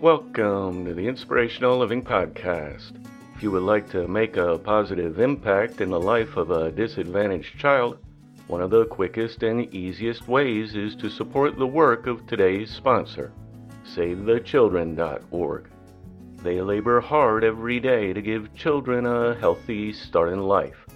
Welcome to the Inspirational Living Podcast. If you would like to make a positive impact in the life of a disadvantaged child, one of the quickest and easiest ways is to support the work of today's sponsor, SaveTheChildren.org. They labor hard every day to give children a healthy start in life.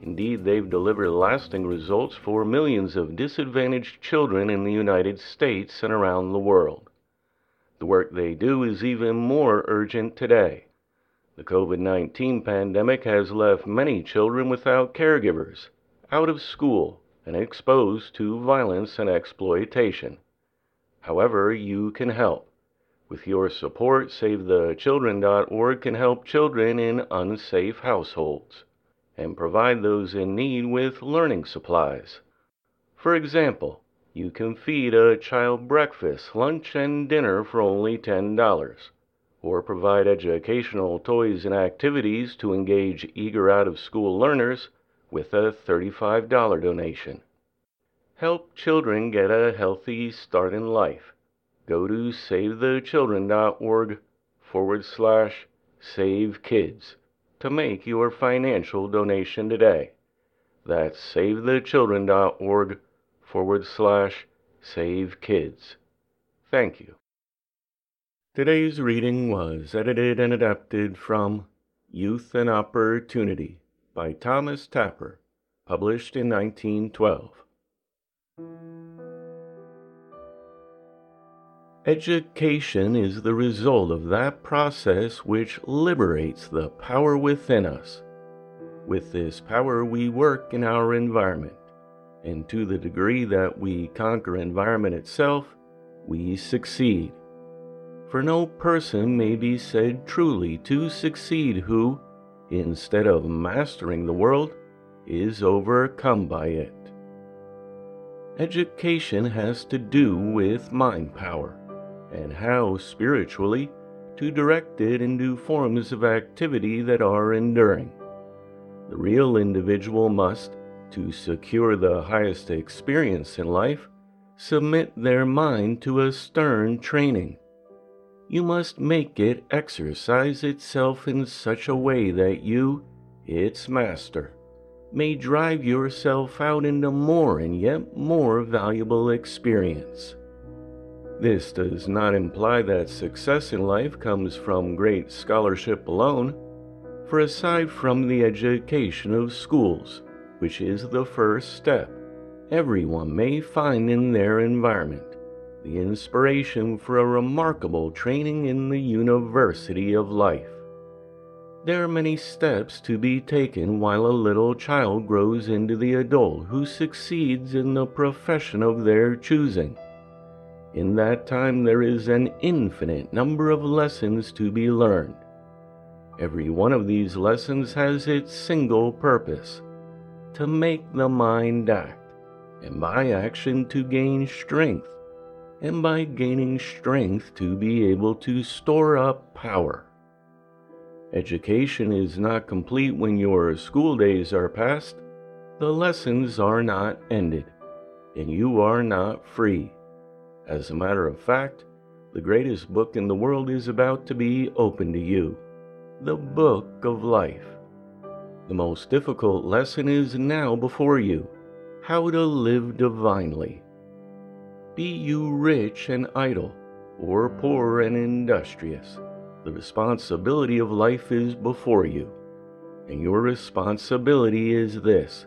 Indeed, they've delivered lasting results for millions of disadvantaged children in the United States and around the world. The work they do is even more urgent today. The COVID 19 pandemic has left many children without caregivers, out of school, and exposed to violence and exploitation. However, you can help. With your support, SaveTheChildren.org can help children in unsafe households and provide those in need with learning supplies. For example, you can feed a child breakfast, lunch, and dinner for only $10, or provide educational toys and activities to engage eager out of school learners with a $35 donation. Help children get a healthy start in life. Go to SaveTheChildren.org forward slash save kids to make your financial donation today. That's SaveTheChildren.org forward slash save kids. Thank you. Today's reading was edited and adapted from Youth and Opportunity by Thomas Tapper, published in 1912. Education is the result of that process which liberates the power within us. With this power, we work in our environment, and to the degree that we conquer environment itself, we succeed. For no person may be said truly to succeed who, instead of mastering the world, is overcome by it. Education has to do with mind power and how spiritually to direct it into forms of activity that are enduring. The real individual must, to secure the highest experience in life, submit their mind to a stern training. You must make it exercise itself in such a way that you, its master, may drive yourself out into more and yet more valuable experience. This does not imply that success in life comes from great scholarship alone, for aside from the education of schools, which is the first step, everyone may find in their environment the inspiration for a remarkable training in the university of life. There are many steps to be taken while a little child grows into the adult who succeeds in the profession of their choosing. In that time, there is an infinite number of lessons to be learned. Every one of these lessons has its single purpose to make the mind act, and by action to gain strength, and by gaining strength to be able to store up power. Education is not complete when your school days are past, the lessons are not ended, and you are not free. As a matter of fact, the greatest book in the world is about to be opened to you the Book of Life. The most difficult lesson is now before you how to live divinely. Be you rich and idle, or poor and industrious, the responsibility of life is before you. And your responsibility is this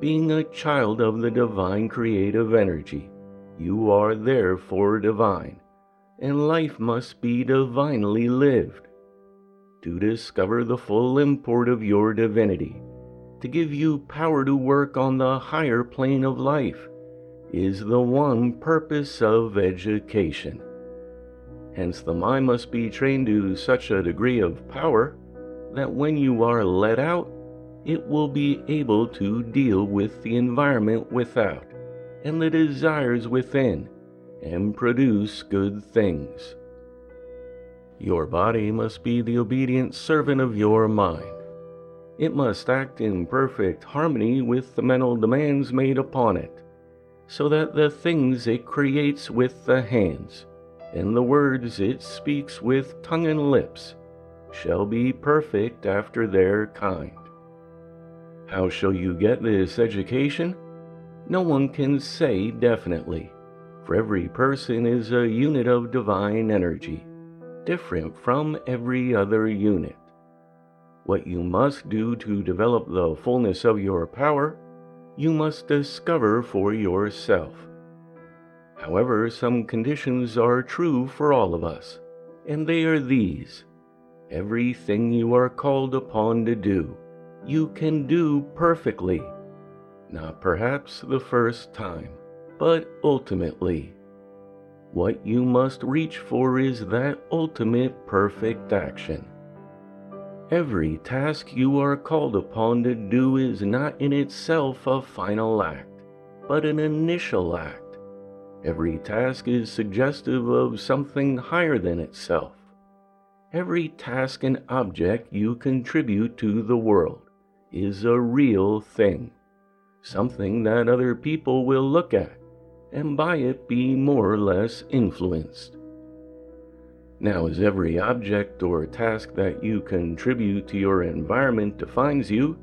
being a child of the divine creative energy you are therefore divine, and life must be divinely lived. To discover the full import of your divinity, to give you power to work on the higher plane of life, is the one purpose of education. Hence, the mind must be trained to such a degree of power that when you are let out, it will be able to deal with the environment without and the desires within, and produce good things. Your body must be the obedient servant of your mind. It must act in perfect harmony with the mental demands made upon it, so that the things it creates with the hands, and the words it speaks with tongue and lips shall be perfect after their kind. How shall you get this education? No one can say definitely, for every person is a unit of divine energy, different from every other unit. What you must do to develop the fullness of your power, you must discover for yourself. However, some conditions are true for all of us, and they are these everything you are called upon to do, you can do perfectly. Not perhaps the first time, but ultimately. What you must reach for is that ultimate perfect action. Every task you are called upon to do is not in itself a final act, but an initial act Every task is suggestive of something higher than itself. Every task and object you contribute to the world is a real thing, something that other people will look at and by it be more or less influenced. Now, as every object or task that you contribute to your environment defines you,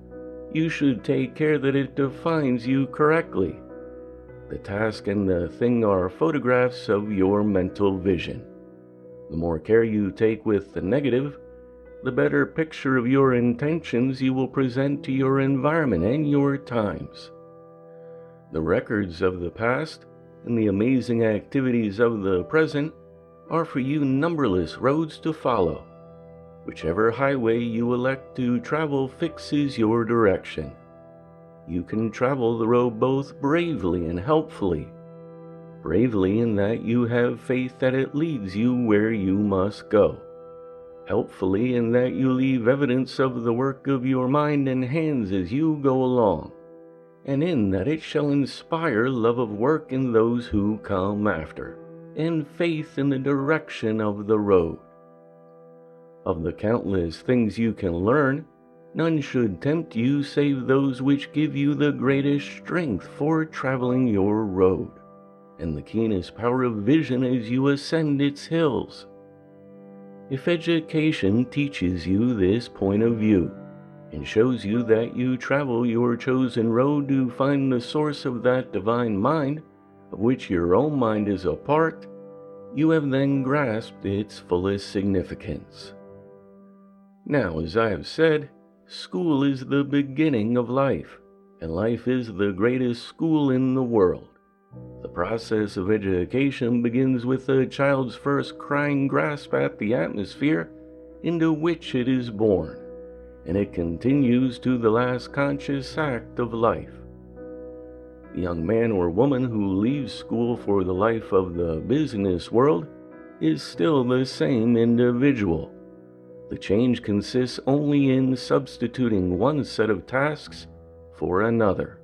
you should take care that it defines you correctly the task and the thing are photographs of your mental vision. The more care you take with the negative, the better picture of your intentions you will present to your environment and your times. The records of the past and the amazing activities of the present are for you numberless roads to follow. Whichever highway you elect to travel fixes your direction you can travel the road both bravely and helpfully. Bravely in that you have faith that it leads you where you must go. Helpfully in that you leave evidence of the work of your mind and hands as you go along, and in that it shall inspire love of work in those who come after, and faith in the direction of the road. Of the countless things you can learn, None should tempt you save those which give you the greatest strength for traveling your road, and the keenest power of vision as you ascend its hills. If education teaches you this point of view, and shows you that you travel your chosen road to find the source of that divine mind, of which your own mind is a part, you have then grasped its fullest significance. Now, as I have said, School is the beginning of life, and life is the greatest school in the world. The process of education begins with a child's first crying grasp at the atmosphere into which it is born, and it continues to the last conscious act of life. The young man or woman who leaves school for the life of the business world is still the same individual the change consists only in substituting one set of tasks for another.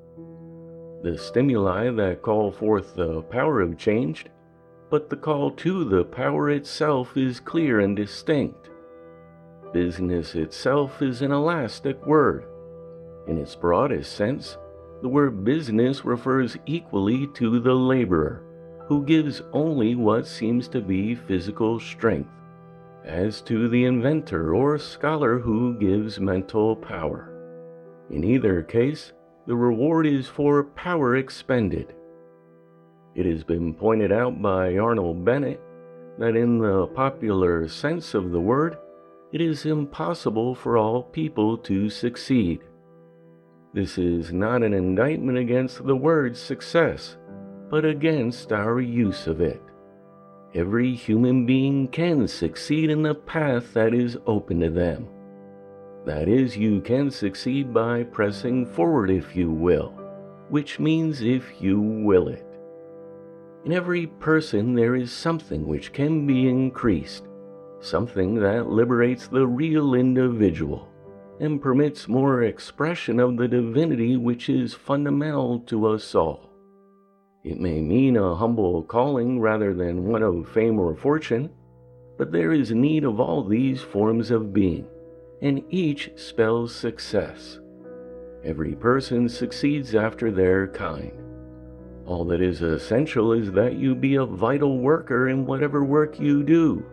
The stimuli that call forth the power have changed, but the call to the power itself is clear and distinct. Business itself is an elastic word. In its broadest sense, the word business refers equally to the laborer, who gives only what seems to be physical strength as to the inventor or scholar who gives mental power. In either case, the reward is for power expended. It has been pointed out by Arnold Bennett that in the popular sense of the word, it is impossible for all people to succeed. This is not an indictment against the word success, but against our use of it. Every human being can succeed in the path that is open to them. That is, you can succeed by pressing forward if you will, which means if you will it. In every person, there is something which can be increased, something that liberates the real individual and permits more expression of the divinity which is fundamental to us all. It may mean a humble calling rather than one of fame or fortune, but there is need of all these forms of being, and each spells success. Every person succeeds after their kind. All that is essential is that you be a vital worker in whatever work you do.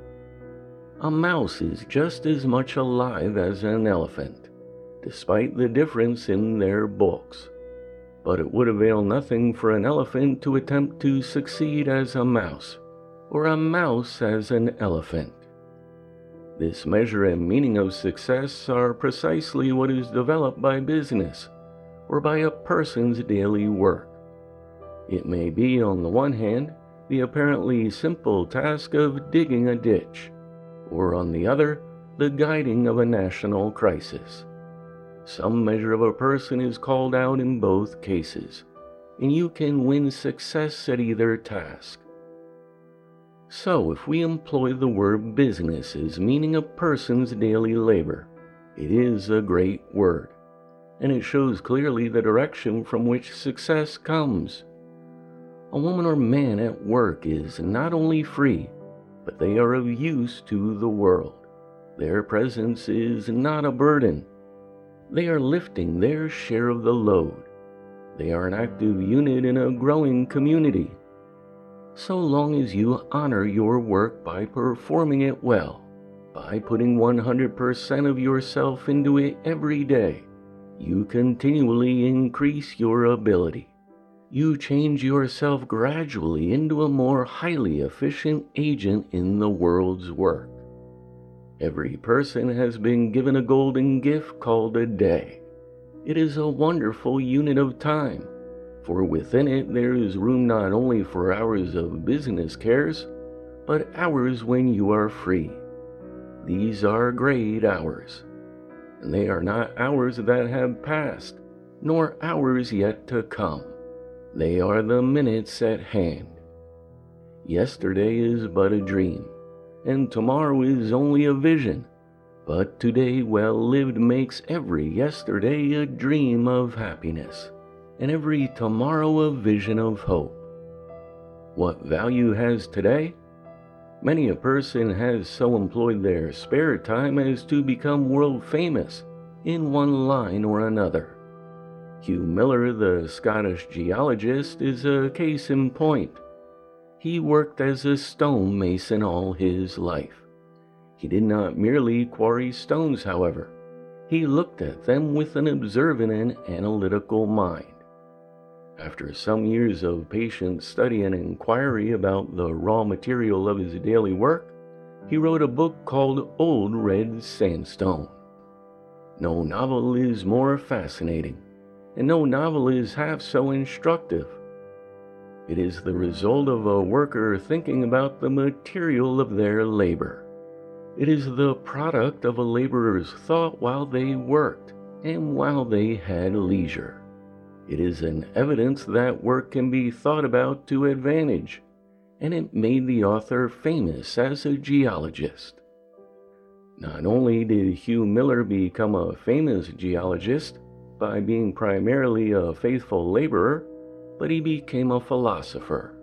A mouse is just as much alive as an elephant, despite the difference in their bulks. But it would avail nothing for an elephant to attempt to succeed as a mouse, or a mouse as an elephant. This measure and meaning of success are precisely what is developed by business, or by a person's daily work. It may be, on the one hand, the apparently simple task of digging a ditch, or on the other, the guiding of a national crisis. Some measure of a person is called out in both cases, and you can win success at either task. So, if we employ the word business as meaning a person's daily labor, it is a great word, and it shows clearly the direction from which success comes. A woman or man at work is not only free, but they are of use to the world. Their presence is not a burden. They are lifting their share of the load. They are an active unit in a growing community. So long as you honor your work by performing it well, by putting 100% of yourself into it every day, you continually increase your ability you change yourself gradually into a more highly efficient agent in the world's work. Every person has been given a golden gift called a day. It is a wonderful unit of time, for within it there is room not only for hours of business cares, but hours when you are free. These are great hours, and they are not hours that have passed, nor hours yet to come. They are the minutes at hand. Yesterday is but a dream, and tomorrow is only a vision. But today well lived makes every yesterday a dream of happiness, and every tomorrow a vision of hope. What value has today? Many a person has so employed their spare time as to become world famous in one line or another. Hugh Miller, the Scottish geologist, is a case in point. He worked as a stone mason all his life. He did not merely quarry stones, however. He looked at them with an observant and analytical mind. After some years of patient study and inquiry about the raw material of his daily work, he wrote a book called Old Red Sandstone. No novel is more fascinating and no novel is half so instructive. It is the result of a worker thinking about the material of their labor. It is the product of a laborer's thought while they worked and while they had leisure. It is an evidence that work can be thought about to advantage, and it made the author famous as a geologist. Not only did Hugh Miller become a famous geologist, by being primarily a faithful laborer, but he became a philosopher.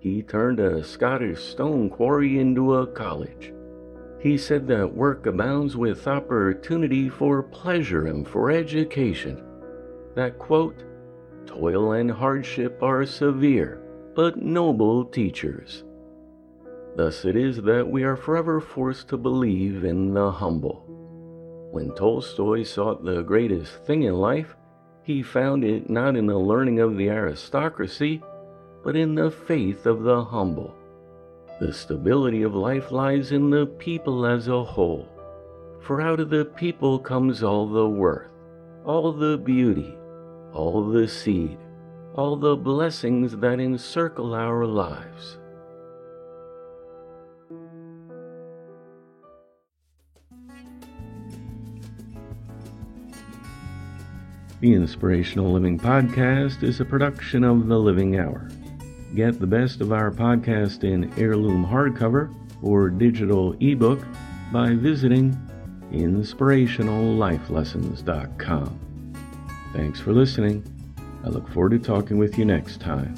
He turned a Scottish stone quarry into a college. He said that work abounds with opportunity for pleasure and for education. That, quote, toil and hardship are severe, but noble teachers. Thus it is that we are forever forced to believe in the humble. When Tolstoy sought the greatest thing in life, he found it not in the learning of the aristocracy, but in the faith of the humble. The stability of life lies in the people as a whole, for out of the people comes all the worth, all the beauty, all the seed, all the blessings that encircle our lives. The Inspirational Living Podcast is a production of The Living Hour. Get the best of our podcast in heirloom hardcover or digital ebook by visiting inspirationallifelessons.com. Thanks for listening. I look forward to talking with you next time.